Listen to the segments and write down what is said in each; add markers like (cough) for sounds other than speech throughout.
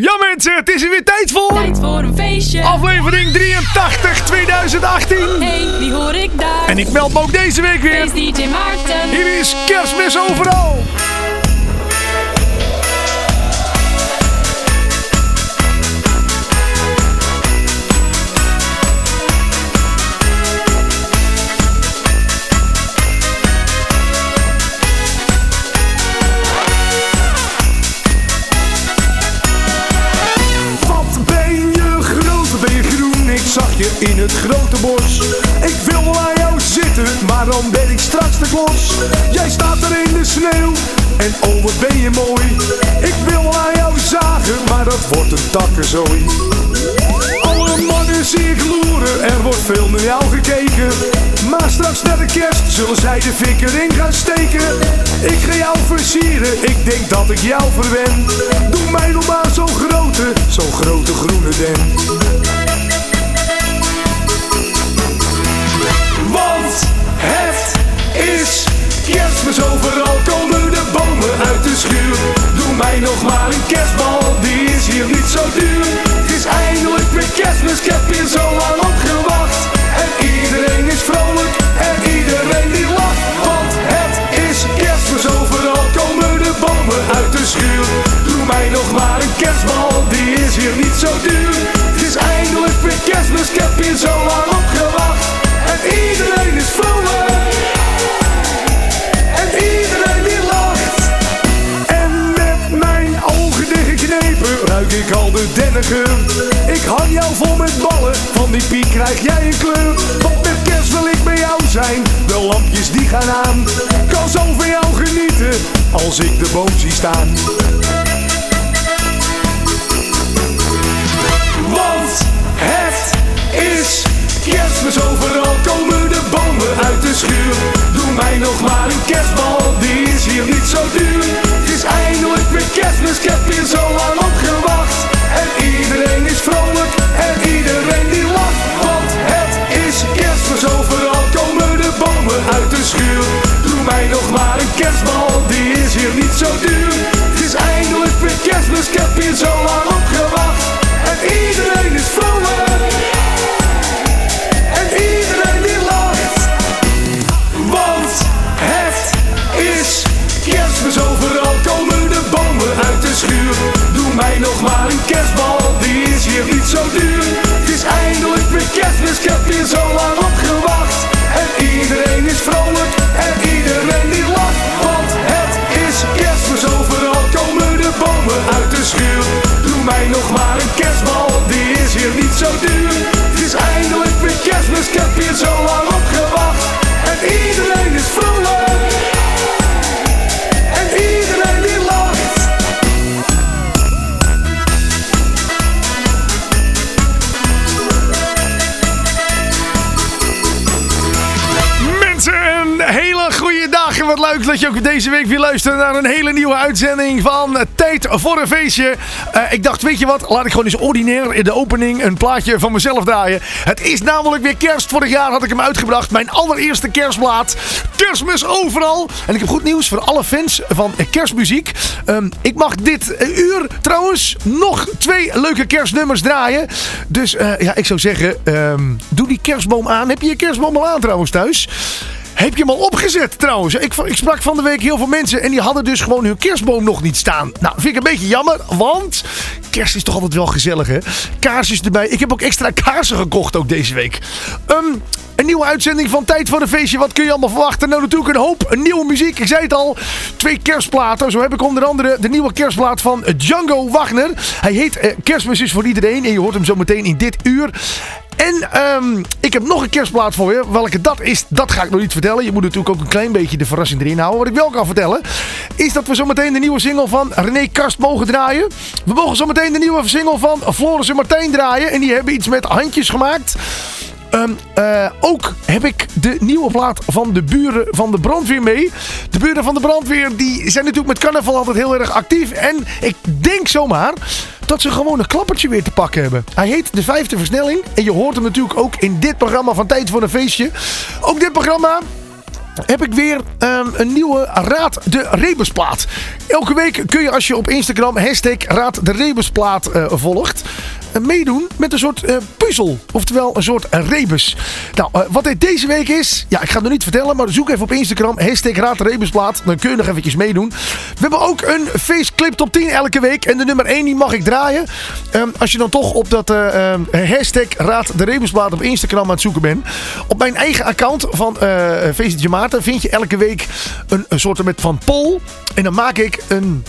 Ja mensen, het is er weer tijd voor. Tijd voor een feestje. Aflevering 83 2018. Hey, wie hoor ik daar? En ik meld me ook deze week weer. Feest DJ Maarten. Hier is kerstmis overal. Wordt een takkenzooi. Alle mannen zie ik loeren, er wordt veel naar jou gekeken. Maar straks na de kerst zullen zij de fik erin gaan steken. Ik ga jou versieren, ik denk dat ik jou verwen. Doe mij nog maar zo'n grote, zo'n grote groene den. Want het is kerstmis, overal komen de bomen uit de schuur. Mij nog maar een kerstbal, die is hier niet zo duur. Het is eindelijk weer kerstmis, ik heb hier zo lang op gewacht. En iedereen is vrolijk en iedereen die lacht. Want het is kerstmis, overal komen de bomen uit de schuur. Doe mij nog maar een kerstbal, die is hier niet zo duur. Het is eindelijk weer kerstmis, ik heb hier zo lang op gewacht. En iedereen is vrolijk. Ik al de. Ik hang jou vol met ballen, van die piek krijg jij een kleur. Want met kerst wil ik bij jou zijn, de lampjes die gaan aan. Kan zo van jou genieten, als ik de boom zie staan. Want het is kerstmis, overal komen de bomen uit de schuur. Doe mij nog maar een kerstbal, die is hier niet zo duur. Is eindelijk weer kerstmis, ik heb hier zo lang op gewacht. En iedereen is vrolijk en iedereen die lacht. Want het is kerstmis, overal komen de bomen uit de schuur. Doe mij nog maar een kerstbal, die is hier niet zo duur. Het is eindelijk kerstmis, ik heb zo lang op gewacht. En iedereen is vrolijk. Zo duur. Het is eindelijk weer kerstmis, ik heb hier zo lang op gewacht. En iedereen is vrolijk en iedereen die lacht. Want het is kerstmis, overal komen de bomen uit de schuur. Doe mij nog maar een kerstbal, die is hier niet zo duur. Dat je ook deze week weer luistert naar een hele nieuwe uitzending van Tijd voor een Feestje. Eh, ik dacht, weet je wat, laat ik gewoon eens ordinair in de opening een plaatje van mezelf draaien. Het is namelijk weer kerst. Vorig jaar had ik hem uitgebracht. Mijn allereerste kerstplaat. Kerstmis overal. En ik heb goed nieuws voor alle fans van kerstmuziek. Ehm, ik mag dit uur trouwens nog twee leuke kerstnummers draaien. Dus eh, ja, ik zou zeggen, ehm, doe die kerstboom aan. Heb je je kerstboom al aan trouwens thuis? Heb je hem al opgezet trouwens? Ik, ik sprak van de week heel veel mensen en die hadden dus gewoon hun kerstboom nog niet staan. Nou, vind ik een beetje jammer, want kerst is toch altijd wel gezellig hè? Kaarsjes erbij. Ik heb ook extra kaarsen gekocht ook deze week. Ehm, een nieuwe uitzending van Tijd voor een Feestje. Wat kun je allemaal verwachten? Nou, natuurlijk een hoop nieuwe muziek. Ik zei het al, twee kerstplaten. Zo heb ik onder andere de nieuwe kerstplaat van Django Wagner. Hij heet eh, Kerstmis is voor iedereen en je hoort hem zo meteen in dit uur. En ehm, ik heb nog een kerstplaat voor je. Welke dat is, dat ga ik nog niet vertellen. Je moet natuurlijk ook een klein beetje de verrassing erin houden. Wat ik wel kan vertellen, is dat we zometeen de nieuwe single van René Karst mogen draaien. We mogen zometeen de nieuwe single van Floris en Martijn draaien. En die hebben iets met handjes gemaakt. Ehm, eh, ook heb ik de nieuwe plaat van de buren van de brandweer mee. De buren van de brandweer die zijn natuurlijk met carnaval altijd heel erg actief. En ik denk zomaar dat ze gewoon een klappertje weer te pakken hebben. Hij heet De Vijfde Versnelling. En je hoort hem natuurlijk ook in dit programma van Tijd voor een Feestje. Ook dit programma heb ik weer ehm, een nieuwe Raad de Rebusplaat. Elke week kun je als je op Instagram hashtag Raad de Rebusplaat eh, volgt... eh, meedoen met een soort eh, puzzel. Oftewel een soort rebus. Nou, eh, wat dit deze week is... Ja, ik ga het nog niet vertellen, maar zoek even op Instagram. Hashtag. Dan kun je nog eventjes meedoen. We hebben ook een faceclip top 10 elke week. En de nummer 1 die mag ik draaien. Ehm, als je dan toch op dat eh, ehm, hashtag Raad de Rebusplaat op Instagram aan het zoeken bent. Op mijn eigen account van eh Feestje Maarten vind je elke week een, een soort van poll. En dan maak ik een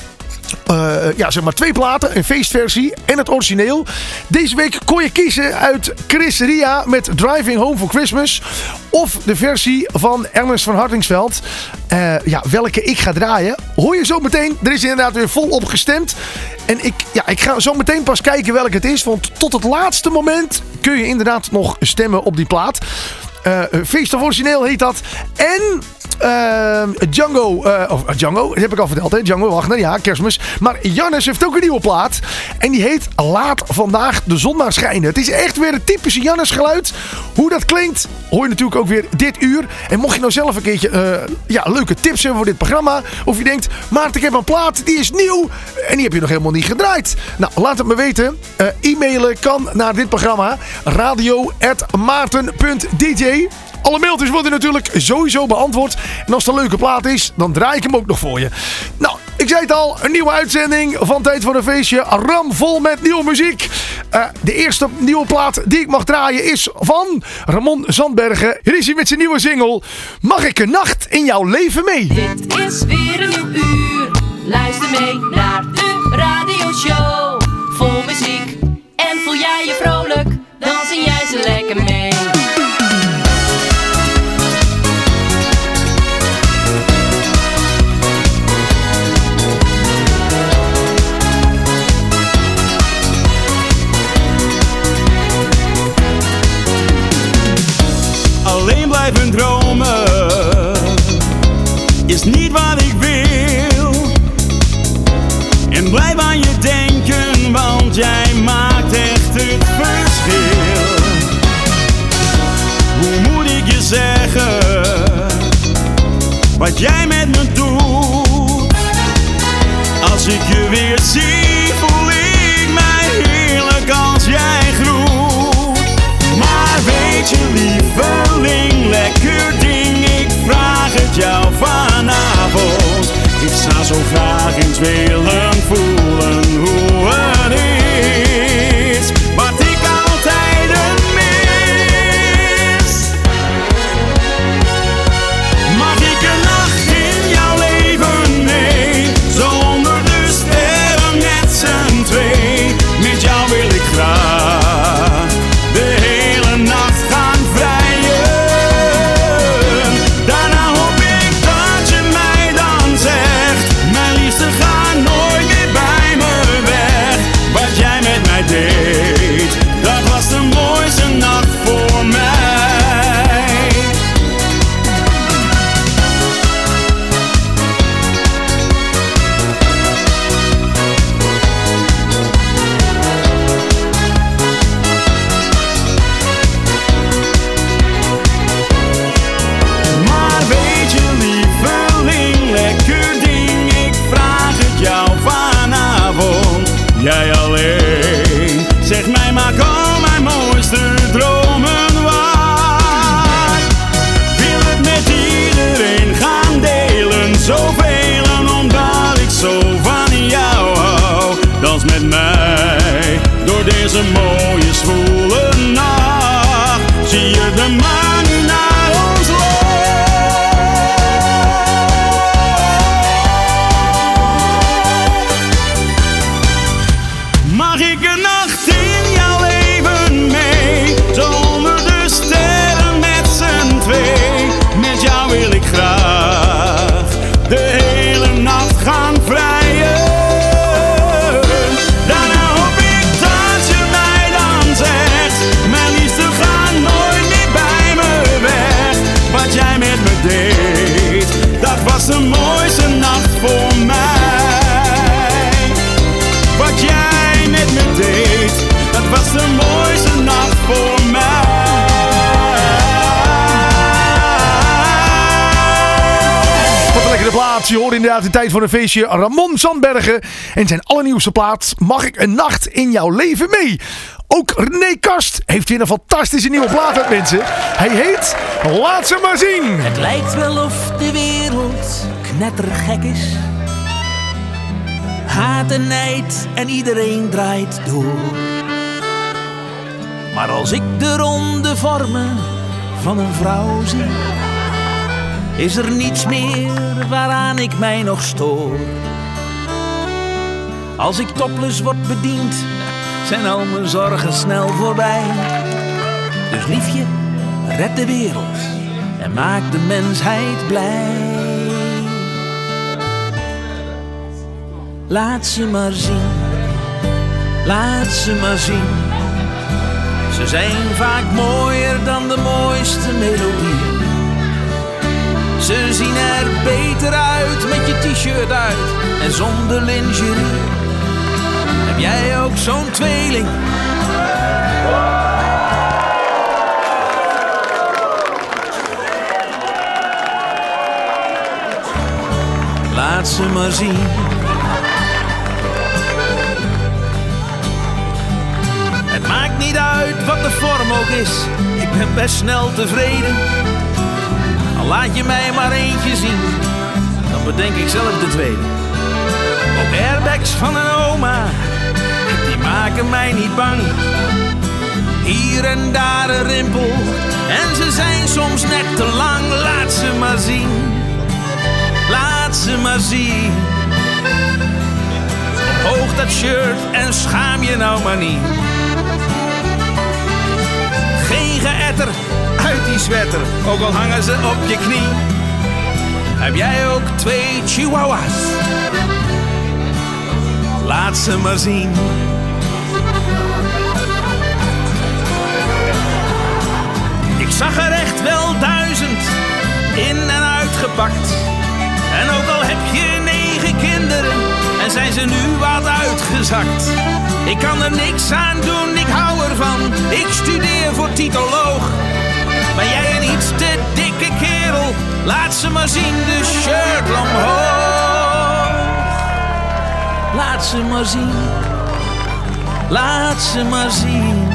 eh, ja, zeg maar twee platen. Een feestversie en het origineel. Deze week kon je kiezen uit Chris Ria met Driving Home for Christmas. Of de versie van Ernest van Hartingsveld. Eh, ja, welke ik ga draaien. Hoor je zo meteen. Er is inderdaad weer volop gestemd. En ik, ja, ik ga zo meteen pas kijken welke het is. Want tot het laatste moment kun je inderdaad nog stemmen op die plaat. Eh, Feest of Origineel heet dat. En Django, eh, of eh, Django, dat heb ik al verteld, hè? Django Wagner, ja, kerstmis. Maar Jannes heeft ook een nieuwe plaat. En die heet Laat vandaag de zon maar schijnen. Het is echt weer het typische Jannes geluid. Hoe dat klinkt, hoor je natuurlijk ook weer dit uur. En mocht je nou zelf een keertje eh, ja, leuke tips hebben voor dit programma. Of je denkt, Maarten, ik heb een plaat, die is nieuw. En die heb je nog helemaal niet gedraaid. Nou, laat het me weten. E-mailen kan naar dit programma. radio.maarten.dj alle mailtjes worden natuurlijk sowieso beantwoord. En als het een leuke plaat is, dan draai ik hem ook nog voor je. Nou, ik zei het al, een nieuwe uitzending van Tijd voor een Feestje. Ramvol met nieuwe muziek. Eh, de eerste nieuwe plaat die ik mag draaien is van Ramon Zandbergen. Hier is hij met zijn nieuwe single. Mag ik een nacht in jouw leven mee? Dit is weer een nieuw uur. Luister mee naar de radioshow. Vol muziek. En voel jij je vrolijk? Dan zing jij ze lekker mee. Hoort inderdaad de tijd voor een feestje. Ramon Sandbergen. En zijn allernieuwste plaat. Mag ik een nacht in jouw leven mee? Ook René Kast heeft weer een fantastische nieuwe plaat uit mensen. Hij heet Laat ze maar zien. Het lijkt wel of de wereld knettergek is. Haat en nijd en iedereen draait door. Maar als ik de ronde vormen van een vrouw zie, is er niets meer waaraan ik mij nog stoor. Als ik topless word bediend, zijn al mijn zorgen snel voorbij. Dus liefje, red de wereld en maak de mensheid blij. Laat ze maar zien, laat ze maar zien. Ze zijn vaak mooier dan de mooiste melodie. Ze zien er beter uit met je t-shirt uit en zonder lingerie. Heb jij ook zo'n tweeling? Laat ze maar zien. Het maakt niet uit wat de vorm ook is. Ik ben best snel tevreden. Laat je mij maar eentje zien, dan bedenk ik zelf de tweede. Ook airbags van een oma, die maken mij niet bang. Hier en daar een rimpel, en ze zijn soms net te lang. Laat ze maar zien, laat ze maar zien. Hoog dat shirt en schaam je nou maar niet. Geen geëtter die ook al hangen ze op je knie. Heb jij ook twee chihuahuas? Laat ze maar zien. Ik zag er echt wel duizend in en uitgepakt. En ook al heb je negen kinderen en zijn ze nu wat uitgezakt. Ik kan er niks aan doen, ik hou ervan. Ik studeer voor titoloog. Ben jij een iets te dikke kerel? Laat ze maar zien, de shirt omhoog. Laat ze maar zien, laat ze maar zien.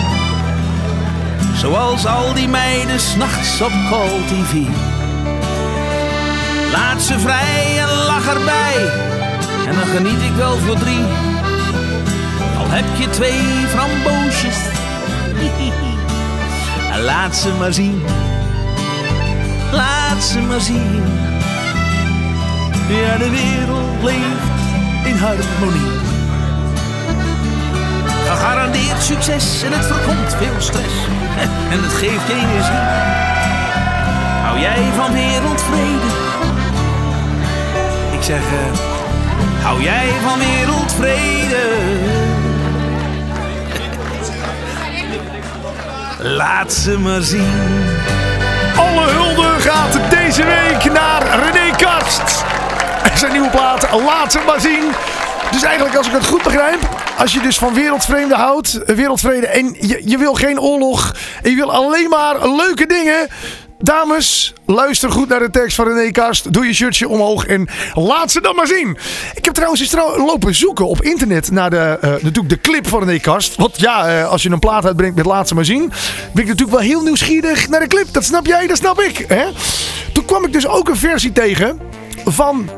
Zoals al die meiden s'nachts op Call TV. Laat ze vrij en lach erbij. En dan geniet ik wel voor drie. Al heb je twee framboosjes. (laughs) Laat ze maar zien. Laat ze maar zien. Ja, de wereld leeft in harmonie. Gegarandeerd succes en het voorkomt veel stress. (laughs) En het geeft je energie. Hou jij van wereldvrede? Ik zeg, eh, hou jij van wereldvrede? Laat ze maar zien. Alle hulde gaat deze week naar René Kast. En zijn nieuwe plaat Laat ze maar zien. Dus eigenlijk als ik het goed begrijp, als je dus van wereldvreemde houdt, wereldvrede en je, je wil geen oorlog en je wil alleen maar leuke dingen. Dames, luister goed naar de tekst van René Kast. Doe je shirtje omhoog en laat ze dan maar zien. Ik heb trouwens eens lopen zoeken op internet naar de, eh, natuurlijk de clip van René Kast. Want ja, eh, als je een plaat uitbrengt met laat ze maar zien, ben ik natuurlijk wel heel nieuwsgierig naar de clip. Dat snap jij, dat snap ik. Hè? Toen kwam ik dus ook een versie tegen van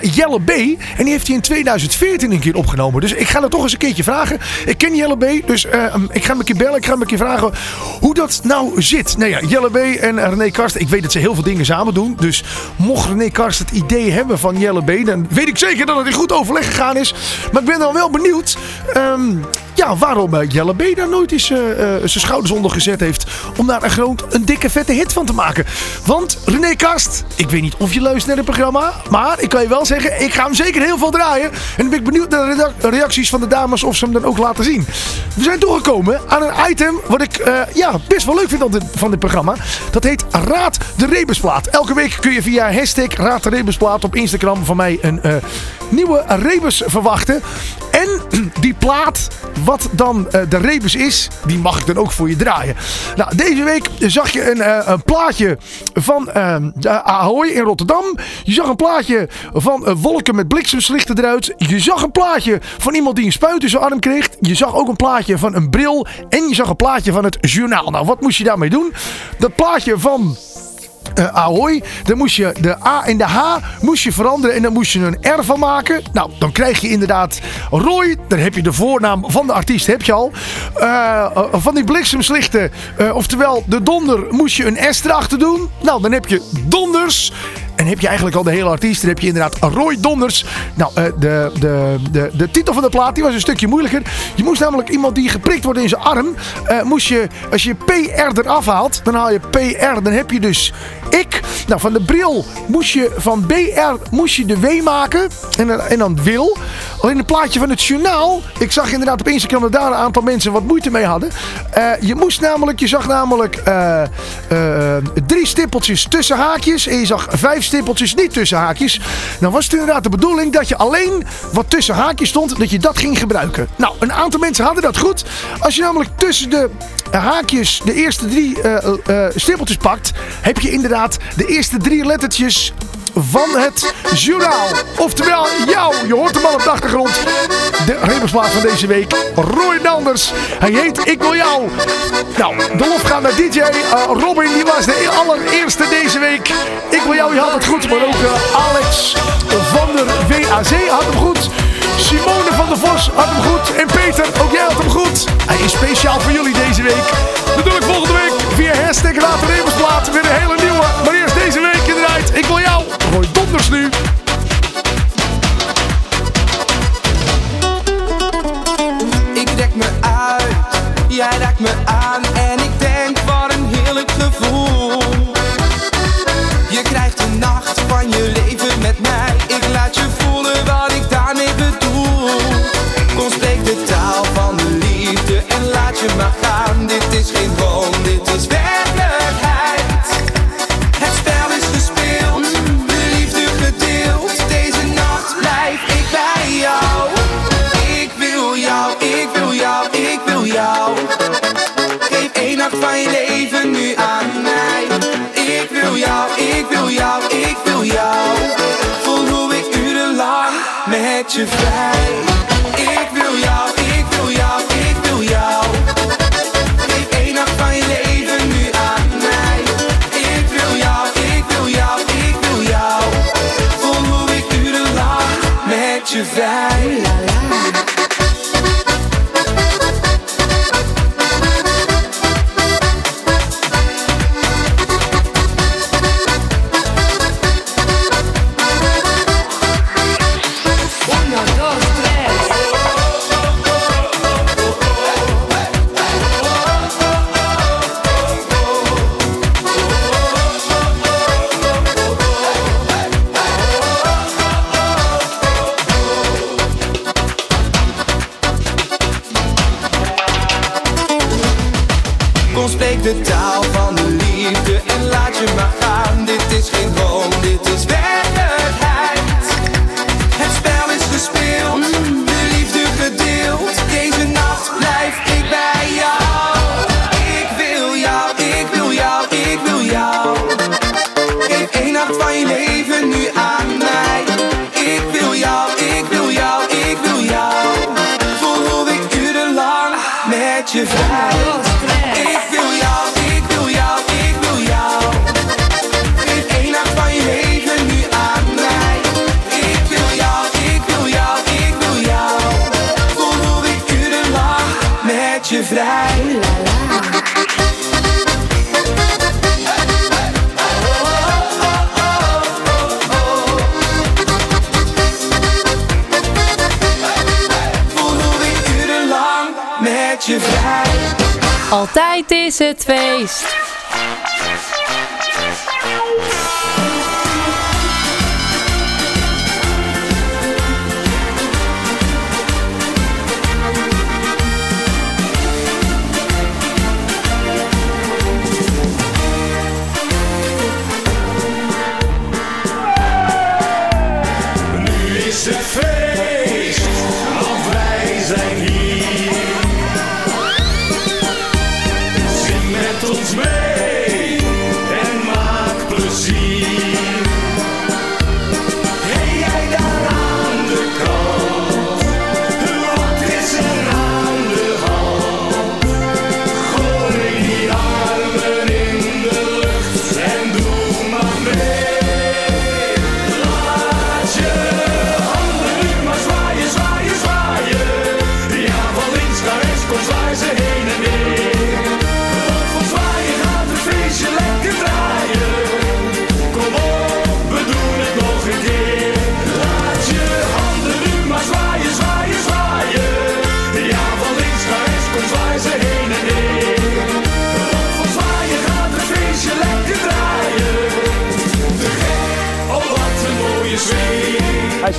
Jelle B. En die heeft hij in 2014 een keer opgenomen. Dus ik ga er toch eens een keertje vragen. Ik ken Jelle B. Dus eh, ik ga hem een keer bellen. Ik ga hem een keer vragen hoe dat nou zit. Nou ja, Jelle B. en René Karst. Ik weet dat ze heel veel dingen samen doen. Dus mocht René Karst het idee hebben van Jelle B. Dan weet ik zeker dat het in goed overleg gegaan is. Maar ik ben dan wel benieuwd. ehm, ja, waarom eh, Jelle B. daar nooit eens eh, eh, zijn schouders onder gezet heeft. Om daar een groot, een dikke vette hit van te maken. Want René Kast, ik weet niet of je luistert naar het programma. Maar ik kan je wel zeggen, ik ga hem zeker heel veel draaien. En dan ben ik benieuwd naar de reac- reacties van de dames of ze hem dan ook laten zien. We zijn toegekomen aan een item wat ik ja, best wel leuk vind van dit, van programma. Dat heet Raad de Rebusplaat. Elke week kun je via hashtag Raad de Rebusplaat op Instagram van mij een nieuwe rebus verwachten. En (clears throat) die plaat, wat dan eh, de rebus is, die mag ik dan ook voor je draaien. Nou, deze week zag je een, eh, een plaatje van eh, de Ahoy in Rotterdam. Je zag een plaatje van eh, wolken met bliksemslichten eruit. Je zag een plaatje van iemand die een spuit in zijn arm kreeg. Je zag ook een plaatje van een bril. En je zag een plaatje van het journaal. Nou, wat moest je daarmee doen? Dat plaatje van eh Ahoy. Dan moest je de A en de H moest je veranderen en dan moest je een R van maken. Nou, dan krijg je inderdaad Roy. Dan heb je de voornaam van de artiest, heb je al. Eh, van die bliksemslichten, eh, oftewel de donder, moest je een S erachter doen. Nou, dan heb je donders. En heb je eigenlijk al de hele artiest. Dan heb je inderdaad Roy Donders. Nou, eh, de, de, de, de titel van de plaat die was een stukje moeilijker. Je moest namelijk iemand die geprikt wordt in zijn arm. eh, moest je, als je PR eraf haalt, dan haal je PR. Dan heb je dus ik. Nou, van de bril moest je van BR moest je de W maken. En, dan- en dan wil. Alleen het plaatje van het journaal. Ik zag inderdaad op Instagram dat daar een aantal mensen wat moeite mee hadden. Eh, je moest namelijk, je zag namelijk eh, eh, drie stippeltjes tussen haakjes. En je zag vijf stippeltjes niet tussen haakjes. Dan was het inderdaad de bedoeling dat je alleen wat tussen haakjes stond, dat je dat ging gebruiken. Nou, een aantal mensen hadden dat goed. Als je namelijk tussen de haakjes de eerste drie eh, eh, stippeltjes pakt, heb je inderdaad de eerste drie lettertjes van het journaal. Oftewel, jou, je hoort hem al op de achtergrond. De rebelsplaat van deze week, Roy Danders. Hij heet Ik Wil Jou. Nou, de lof gaat naar DJ eh, Robin, die was de allereerste deze week. Ik Wil Jou, je had het goed, maar ook Alex van der WAZ had hem goed. Simone van der Vos had hem goed. En Peter, ook jij had hem goed. Hij is speciaal voor jullie deze week. Natuurlijk volgende week via hashtag Later Rebelsplaat weer een hele nieuwe. Maar eerst deze week inderdaad. Ik wil jou. Roy Donders nu. Ik rek me uit, jij raakt me aan en ik denk wat een heerlijk gevoel. Je krijgt een nacht van je leven met mij, ik laat je met je vrij. Kom spreek je vrij. Met je vrij. Altijd is het feest.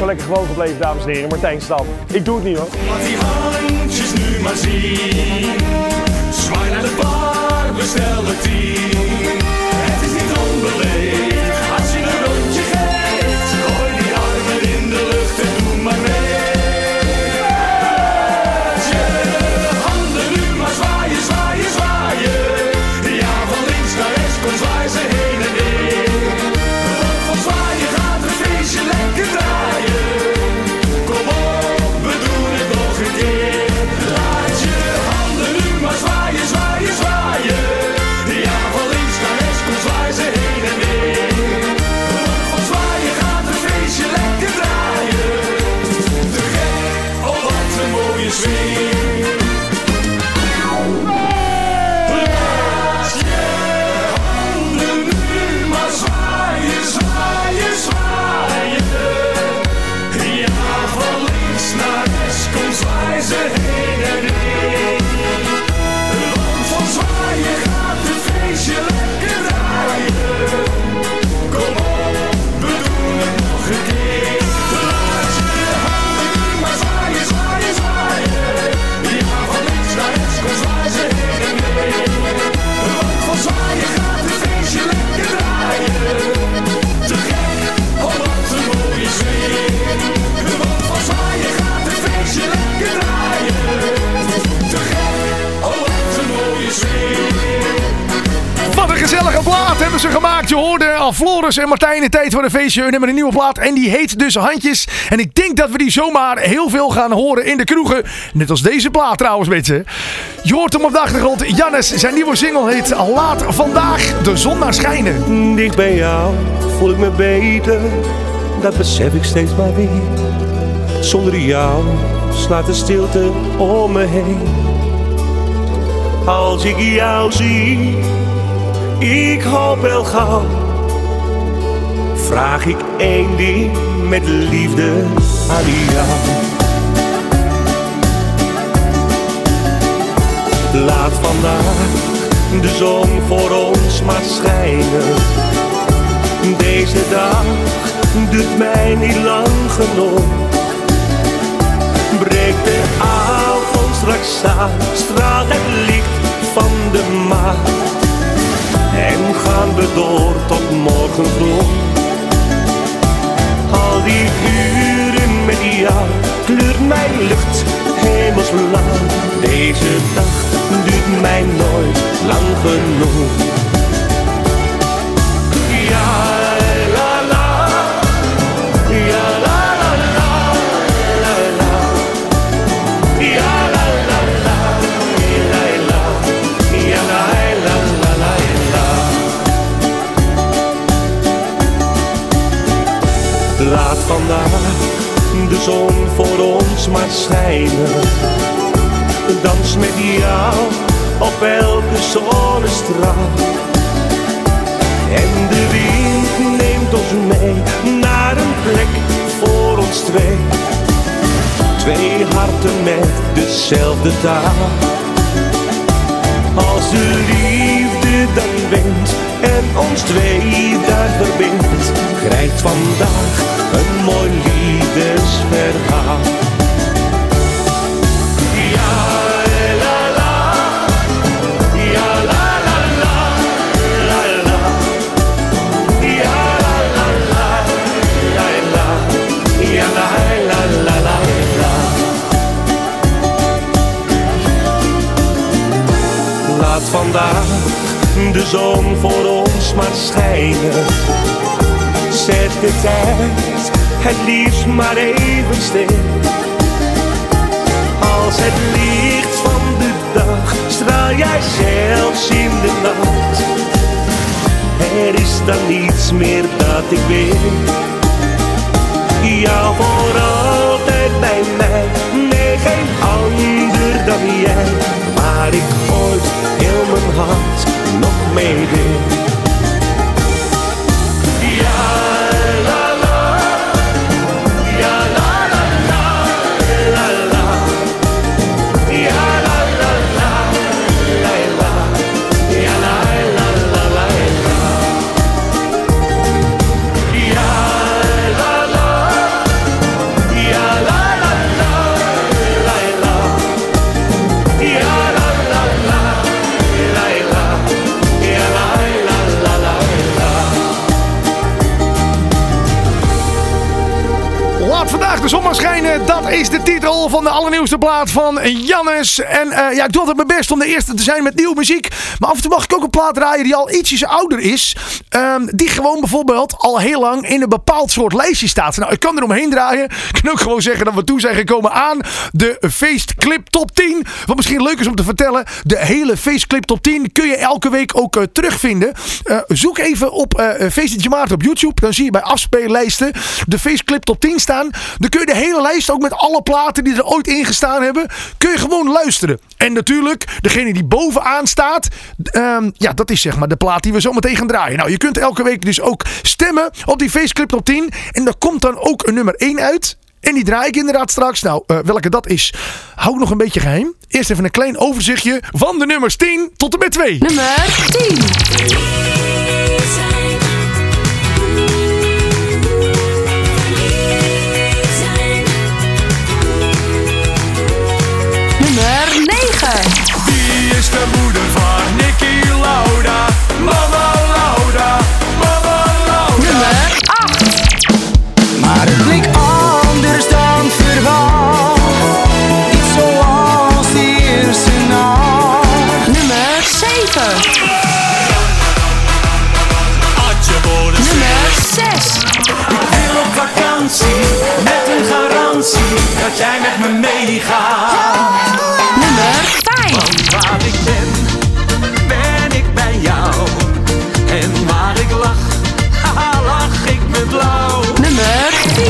Lekker gewoon gebleven, dames en heren. Martijn Stam. Ik doe het niet hoor. Al Floris en Martijn tijd voor een feestje. Hun hebben een nieuwe plaat en die heet dus Handjes. En ik denk dat we die zomaar heel veel gaan horen in de kroegen. Net als deze plaat trouwens, mensen. Je hoort hem op de achtergrond. Jannes, zijn nieuwe single heet Laat Vandaag de Zon naar Schijnen. Dicht bij jou voel ik me beter, dat besef ik steeds maar weer. Zonder jou slaat de stilte om me heen. Als ik jou zie, ik hoop wel gauw. Vraag ik één ding met liefde aan jou. Laat vandaag de zon voor ons maar schijnen. Deze dag duurt mij niet lang genoeg. Breekt de avond straks aan, straalt het licht van de maan. En gaan we door tot morgen vroeg. Al die uren met jou kleurt mijn lucht hemelsblauw. Deze dag duurt mij nooit lang genoeg. Zon voor ons maar schijnen. Dans met jou op elke zonnestraal. En de wind neemt ons mee naar een plek voor ons twee. Twee harten met dezelfde taal. Als de liefde dan wint en ons twee daar verbindt, krijgt vandaag een mooi liefdesverhaal. Ja, la la, ja la la la, la ja la la la, la ja la la la la. Laat vandaag de zon voor ons maar schijnen. Zet de tijd het liefst maar even stil. Als het licht van de dag straal jij zelfs in de nacht. Er is dan niets meer dat ik wil. Jou voor altijd bij mij, nee geen ander dan jij. Waar ik mijn hart nog mee single van de allernieuwste plaat van Jannes. En eh, ja, ik doe altijd mijn best om de eerste te zijn met nieuwe muziek. Maar af en toe mag ik ook een plaat draaien die al ietsjes ouder is. Ehm, die gewoon bijvoorbeeld al heel lang in een bepaald soort lijstje staat. Nou, ik kan er omheen draaien. (laughs) Ik kan ook gewoon zeggen dat we toe zijn gekomen aan de feestclip top 10. Wat misschien leuk is om te vertellen. De hele feestclip top 10 kun je elke week ook eh, terugvinden. Eh, zoek even op uh, Feestje op YouTube. Dan zie je bij afspeellijsten de feestclip top 10 staan. Kun je de hele lijst ook met alle platen die er ooit in gestaan hebben. Kun je gewoon luisteren. En natuurlijk, degene die bovenaan staat. ehm, ja, dat is zeg maar de plaat die we zo meteen gaan draaien. Nou, je kunt elke week dus ook stemmen op die feestclip top 10. En daar komt dan ook een nummer 1 uit. En die draai ik inderdaad straks. Nou, eh, welke dat is, hou ik nog een beetje geheim. Eerst even een klein overzichtje van de nummers 10 tot en met 2. Nummer 10. Dat jij met me meegaat. Nummer 5. Waar ik ben, ben ik bij jou. En waar ik lach, (laughs) haha, lach ik met blauw. Nummer 4.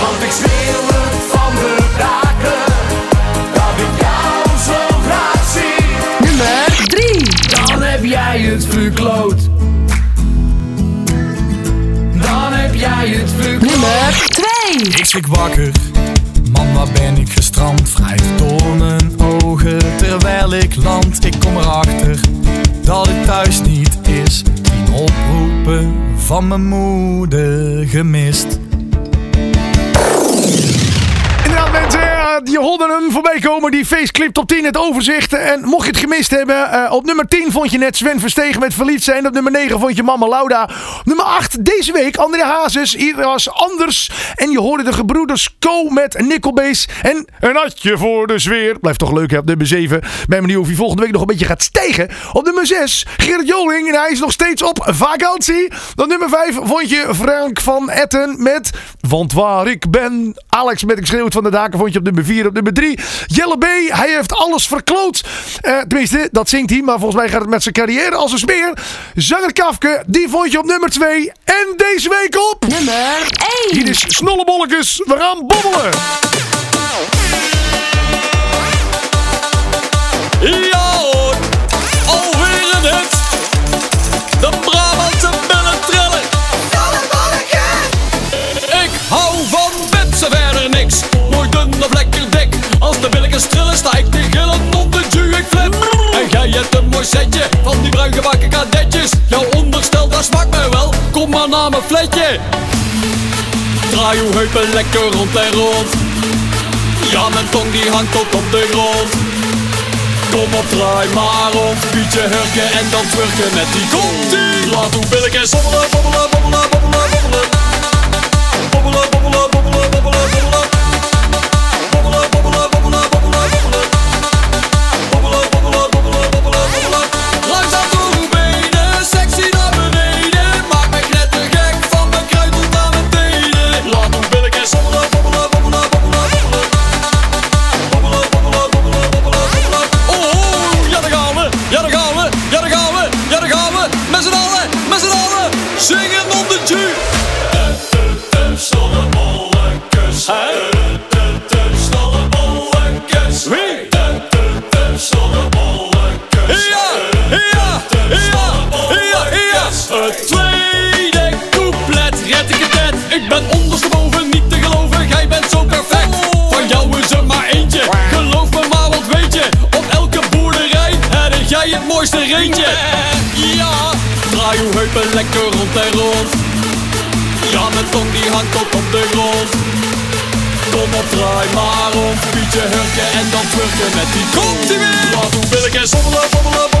Want ik schreeuw het van de daken, dat ik jou zo graag zie. Nummer 3. Dan heb jij het verkloot. Dan heb jij het verkloot. Nummer 2. Ik schrik wakker, van mijn moeder gemist. Die faceclip top 10, het overzicht. En mocht je het gemist hebben, eh, op nummer 10 vond je net Sven Verstegen met Verliefd zijn. Op nummer 9 vond je Mama Lauda. Nummer 8 deze week André Hazes. Hier was Anders. En je hoorde de gebroeders Co met Nickelbase. En een atje voor de sfeer. Blijft toch leuk hè, op nummer 7. Ben benieuwd of hij volgende week nog een beetje gaat stijgen. Op nummer 6 Gerrit Joling. En hij is nog steeds op vakantie. Op nummer 5 vond je Frank van Etten met Want waar ik ben. Alex met Ik schreeuw het van de daken vond je op nummer 4. Op nummer 3 Jelle B. Hij heeft alles verkloot. Eh, tenminste, dat zingt hij. Maar volgens mij gaat het met zijn carrière als een speer. Zanger Kafke, die vond je op nummer 2. En deze week op... Nummer Hier 1. is Snollebolletjes. We gaan bobbelen. Sta ik te gillen op de ik flip. En jij hebt een mooi setje van die bruin gebakken kadetjes. Jouw onderstel dat smaakt mij wel. Kom maar naar mijn fletje. Draai uw heupen lekker rond en rond. Ja, mijn tong die hangt tot op de grond. Kom op, draai maar rond, bietje hurken en dan twerken met die kontie. Laat uw bobbelen, bobbelen, bobbelen, bobbelen. Bobbelen, bobbelen, bobbelen, heupen lekker rond en rond. Ja, mijn tong die hangt tot op de grond. Kom op, draai maar om, bietje hurken en dan twerken met die! Laat uw billetjes bobbelen, bobbelen, bobbelen, bobbelen,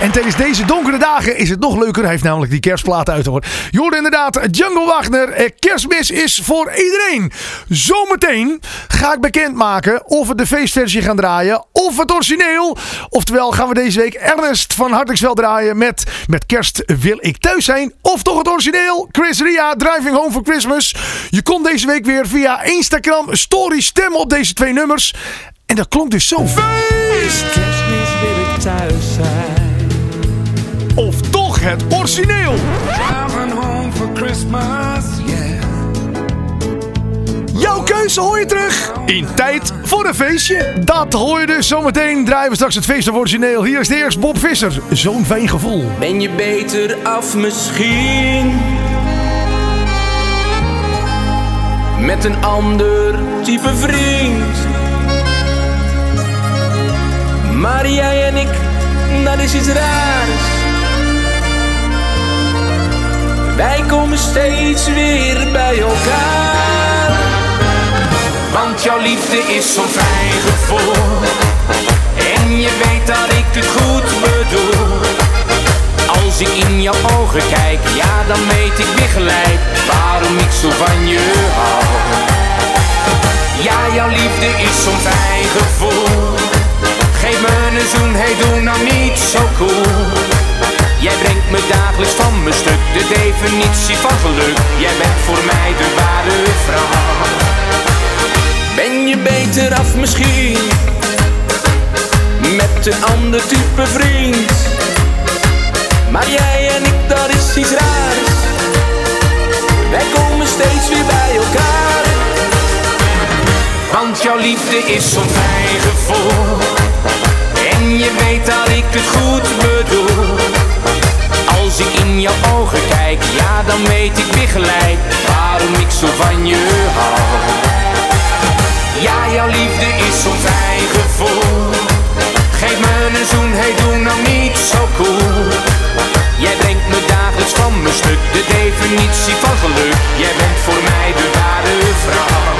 En tijdens deze donkere dagen is het nog leuker. Hij heeft namelijk die kerstplaat uit hoor. Je hoort inderdaad Django Wagner. Eh, Kerstmis is voor iedereen. Zometeen ga ik bekendmaken of we de feestversie gaan draaien. Of het origineel. Oftewel gaan we deze week Ernest van Hartingsveld draaien met, met Kerst wil ik thuis zijn. Of toch het origineel. Chris Ria, Driving Home for Christmas. Je kon deze week weer via Instagram story stemmen op deze twee nummers. En dat klonk dus zo. Feest! Het origineel. Home for Christmas, yeah. Jouw keuze hoor je terug in tijd voor een feestje. Dat hoor je dus zometeen. Draaien we straks het feest of origineel. Hier is de eerst Bob Visser. Zo'n fijn gevoel. Ben je beter af misschien? Met een ander type vriend. Maar jij en ik, dat is iets raars. Wij komen steeds weer bij elkaar. Want jouw liefde is zo'n fijn gevoel. En je weet dat ik het goed bedoel. Als ik in jouw ogen kijk, ja dan weet ik weer gelijk waarom ik zo van je hou. Ja, jouw liefde is zo'n fijn gevoel. Geef me een zoen, hey doe nou niet zo cool. Definitie van geluk. Jij bent voor mij de ware vrouw. Ben je beter af misschien? Met een ander type vriend. Maar jij en ik, dat is iets raars. Wij komen steeds weer bij elkaar. Want jouw liefde is zo'n fijn gevoel. En je weet dat ik het goed bedoel. Als ik in jouw ogen kijk, ja dan weet ik weer gelijk waarom ik zo van je hou. Ja, jouw liefde is zo'n fijn gevoel. Geef me een zoen, hey doe nou niet zo cool. Jij brengt me dagelijks van mijn stuk, de definitie van geluk. Jij bent voor mij de ware vrouw.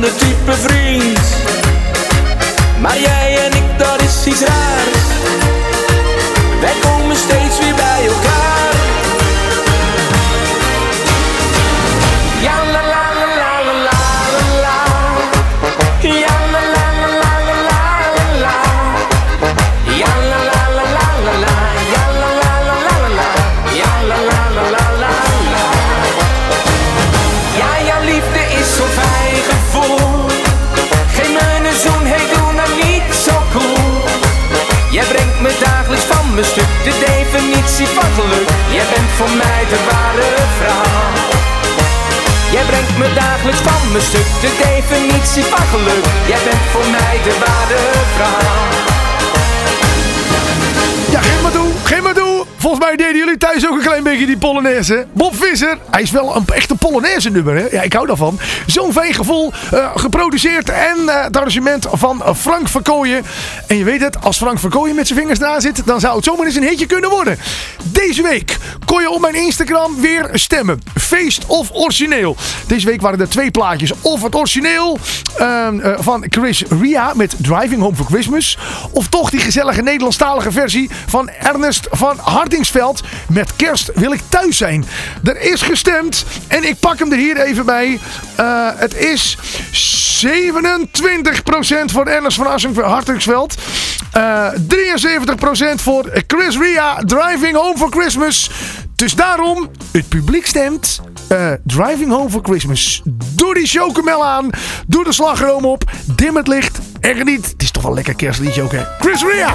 Ander type vriend. Maar jij en ik, dat is iets raars. Definitie van geluk. Jij bent voor mij de ware vrouw. Jij brengt me dagelijks van mijn stuk, de definitie van geluk. Jij bent voor mij de ware vrouw. Ja, geef maar toe, geef toe. Volgens mij deden jullie thuis ook een klein beetje die Polonaise. Bob Visser, hij is wel een echte Polonaise nummer, hè? Ja, ik hou daarvan. Zo'n fijn gevoel, eh, geproduceerd en eh, het arrangement van Frank van Kooijen. En je weet het, als Frank van Kooijen met zijn vingers eraan zit, dan zou het zomaar eens een hitje kunnen worden. Deze week kon je op mijn Instagram weer stemmen. Feest of origineel. Deze week waren er twee plaatjes. Of het origineel ehm, eh, van Chris Ria met Driving Home for Christmas. Of toch die gezellige Nederlandstalige versie van Ernest van Met Kerst wil ik thuis zijn. Er is gestemd en ik pak hem er hier even bij. Eh, het is 27% voor Ernest van Hardingsveld. Eh 73% voor Chris Ria Driving Home for Christmas. Dus daarom, het publiek stemt eh, Driving Home for Christmas. Doe die chocomel aan. Doe de slagroom op. Dim het licht. En geniet. Het is toch wel lekker kerstliedje ook hè. Chris Ria.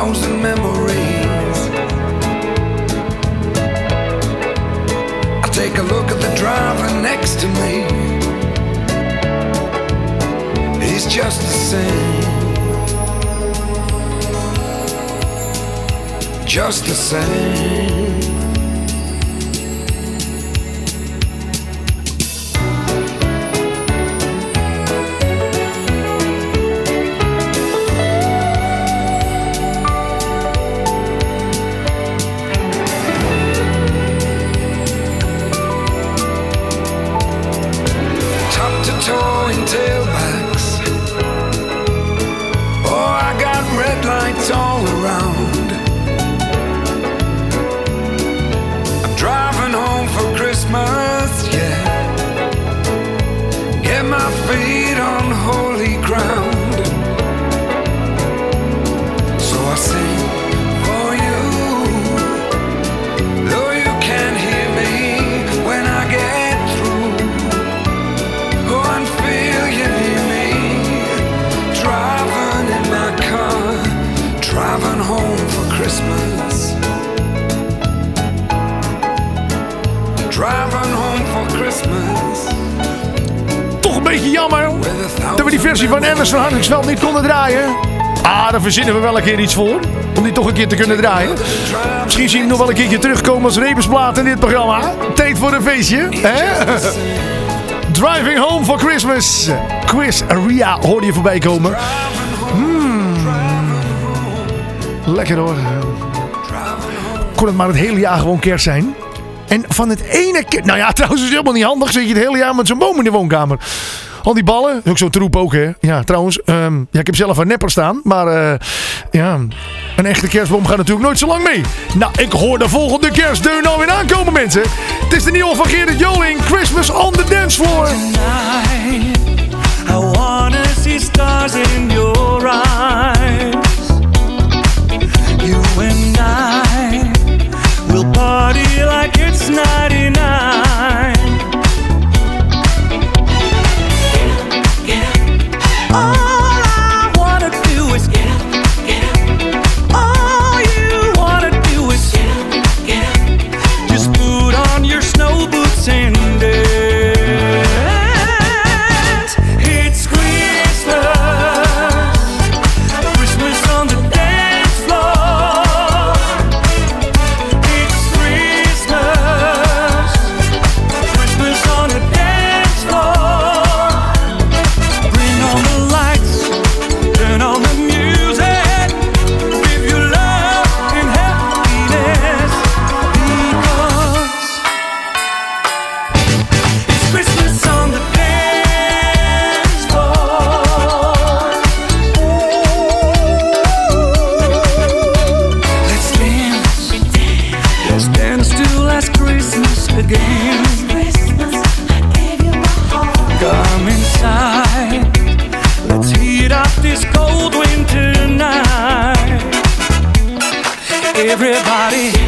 Thousand memories. I take a look at the driver next to me. He's just the same, just the same. Verzinnen we wel een keer iets voor. Om die toch een keer te kunnen draaien. Misschien zien we nog wel een keertje terugkomen als rebusplaat in dit programma. Tijd voor een feestje. Hè? Driving Home for Christmas. Chris Ria hoorde je voorbij komen. Mm. Lekker hoor. Kon het maar het hele jaar gewoon kerst zijn. En van het ene keer... Nou ja, (laughs) trouwens is het helemaal niet handig. Zit je het hele jaar met zo'n boom in de woonkamer. Al die ballen, ook zo'n troep ook, hè. Ja, trouwens, ehm, ja, ik heb zelf een nepper staan, maar eh, ja, een echte kerstboom gaat natuurlijk nooit zo lang mee. Nou, ik hoor de volgende kerstdeur nou weer aankomen, mensen. Het is de nieuwe van Gerrit Joling, Christmas on the Dance Floor. Tonight, I wanna see stars in your eyes. You and I will party like it's 99. everybody.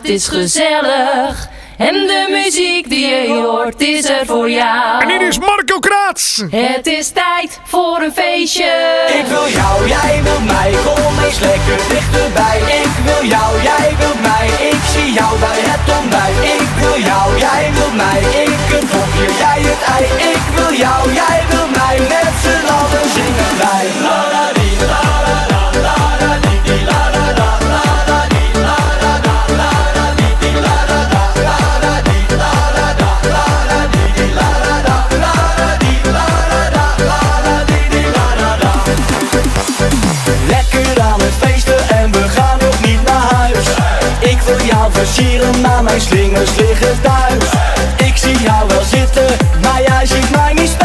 het is gezellig. En de muziek die je hoort is er voor jou. En dit is Marco Kraats. Het is tijd voor een feestje. Ik wil jou, jij wil mij. Kom eens lekker dichterbij. Ik wil jou, jij wil mij. Ik zie jou bij het ontbijt. Ik wil jou, jij wil mij. Ik een popje, jij het ei. Ik wil jou, jij wil mij. Met z'n allen zingen wij. passagieren, maar mijn slingers liggen thuis. Ik zie jou wel zitten, maar jij ziet mij niet.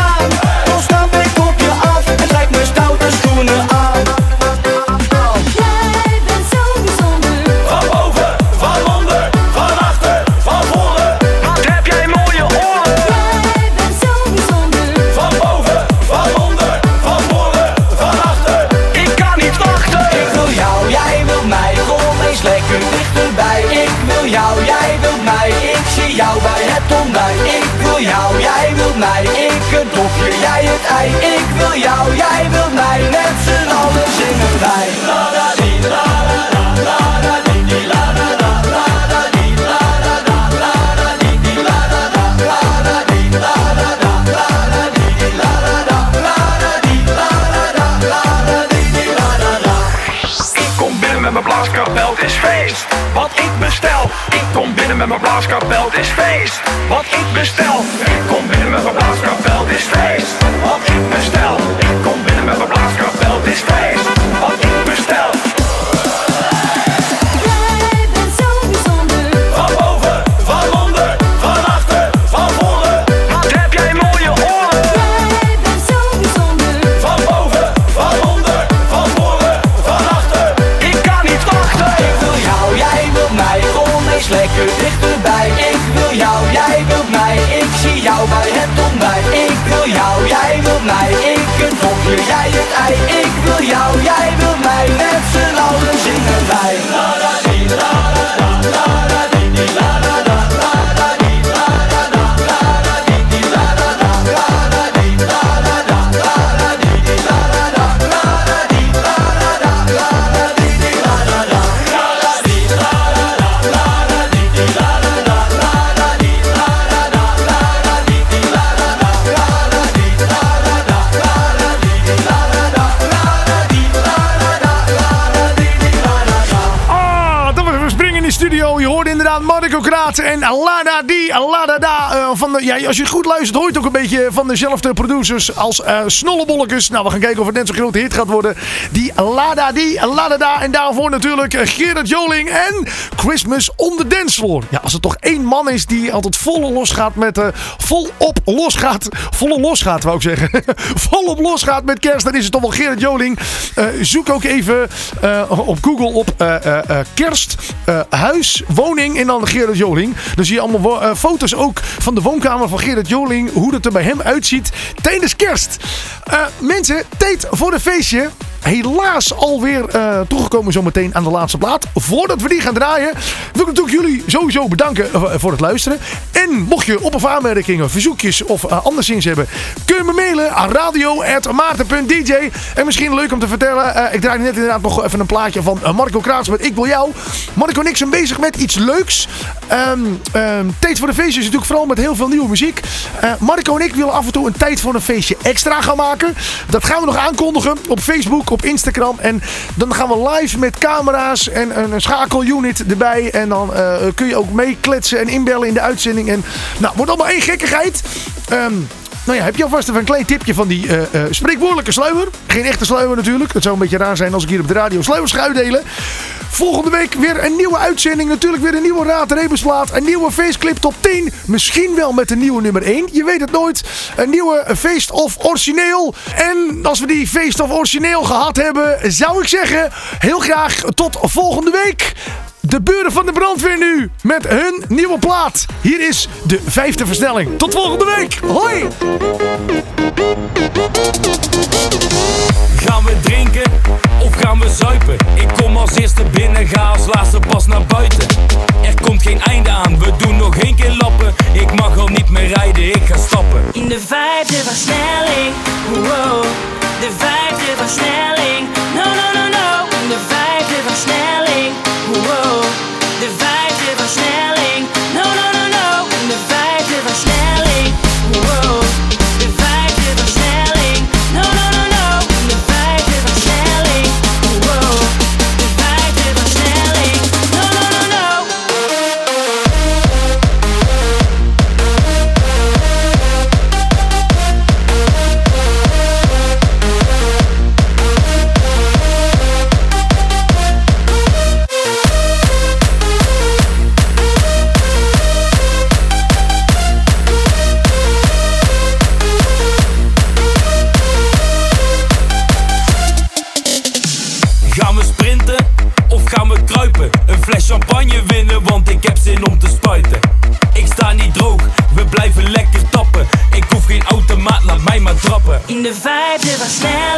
Ik wil jou, jij wilt mij Met z'n allen zingen wij La la la la la, la la. Ik kom binnen met mijn blaaskapel, het is feest. Wat ik bestel. Ik kom binnen met mijn blaaskapel, het is feest. Wat ik bestel. Ik kom binnen met mijn blaaskapel, het is feest. Inderdaad Marco Kraat en Lada Di, Lada Da. eh, van de, ja, als je goed luistert, hoort ook een beetje van dezelfde producers als eh Snollebolletjes. Nou, we gaan kijken of het net zo'n grote hit gaat worden. Die Lada Di, Lada Da. En daarvoor natuurlijk eh, Gerard Joling en Christmas on the Dance. Ja, als er toch één man is die altijd volle los gaat met... eh volop los gaat. Volle los gaat, wou ik zeggen. (laughs) volop los gaat met kerst. Dan is het toch wel Gerard Joling. Zoek ook even op Google op kerst, huis, woning en dan Gerard Joling. Dan zie je allemaal eh, foto's ook van de woonkamer van Gerard Joling. Hoe dat er bij hem uitziet tijdens kerst. Eh, mensen, tijd voor een feestje. Helaas alweer eh toegekomen zometeen aan de laatste plaat. Voordat we die gaan draaien, wil ik natuurlijk jullie sowieso bedanken eh, voor het luisteren. En mocht je op- of aanmerkingen, verzoekjes of eh, anderszins hebben, kun je me mailen aan radio.maarten.dj. En misschien leuk om te vertellen, ik draai net inderdaad nog even een plaatje van Marco Kraats met Ik Wil Jou. Marco en ik zijn bezig met iets leuks. Ehm ehm, tijd voor een feestje is natuurlijk vooral met heel veel nieuwe muziek. Marco en ik willen af en toe een tijd voor een feestje extra gaan maken. Dat gaan we nog aankondigen op Facebook, op Instagram. En dan gaan we live met camera's en een schakelunit erbij. En dan eh, kun je ook meekletsen en inbellen in de uitzending. En nou, wordt allemaal één gekkigheid. Ehm nou ja, heb je alvast even een klein tipje van die eh, eh, spreekwoordelijke sluier? Geen echte sluier natuurlijk. Het zou een beetje raar zijn als ik hier op de radio sluiers ga uitdelen. Volgende week weer een nieuwe uitzending. Natuurlijk weer een nieuwe Raad en Rebusplaat. Een nieuwe feestclip top 10. Misschien wel met een nieuwe nummer 1. Je weet het nooit. Een nieuwe feest of origineel. En als we die feest of origineel gehad hebben, zou ik zeggen... heel graag tot volgende week. De buren van de brandweer nu met hun nieuwe plaat. Hier is de vijfde versnelling. Tot volgende week. Hoi! Gaan we drinken of gaan we zuipen? Ik kom als eerste binnen, ga als laatste pas naar buiten. Er komt geen einde aan, we doen nog één keer lappen. Ik mag al niet meer rijden, ik ga stappen. In de vijfde versnelling, wow. De vijfde versnelling, no no no no. In de vijfde versnelling, wow. De trappen. In de vijfde versnelling,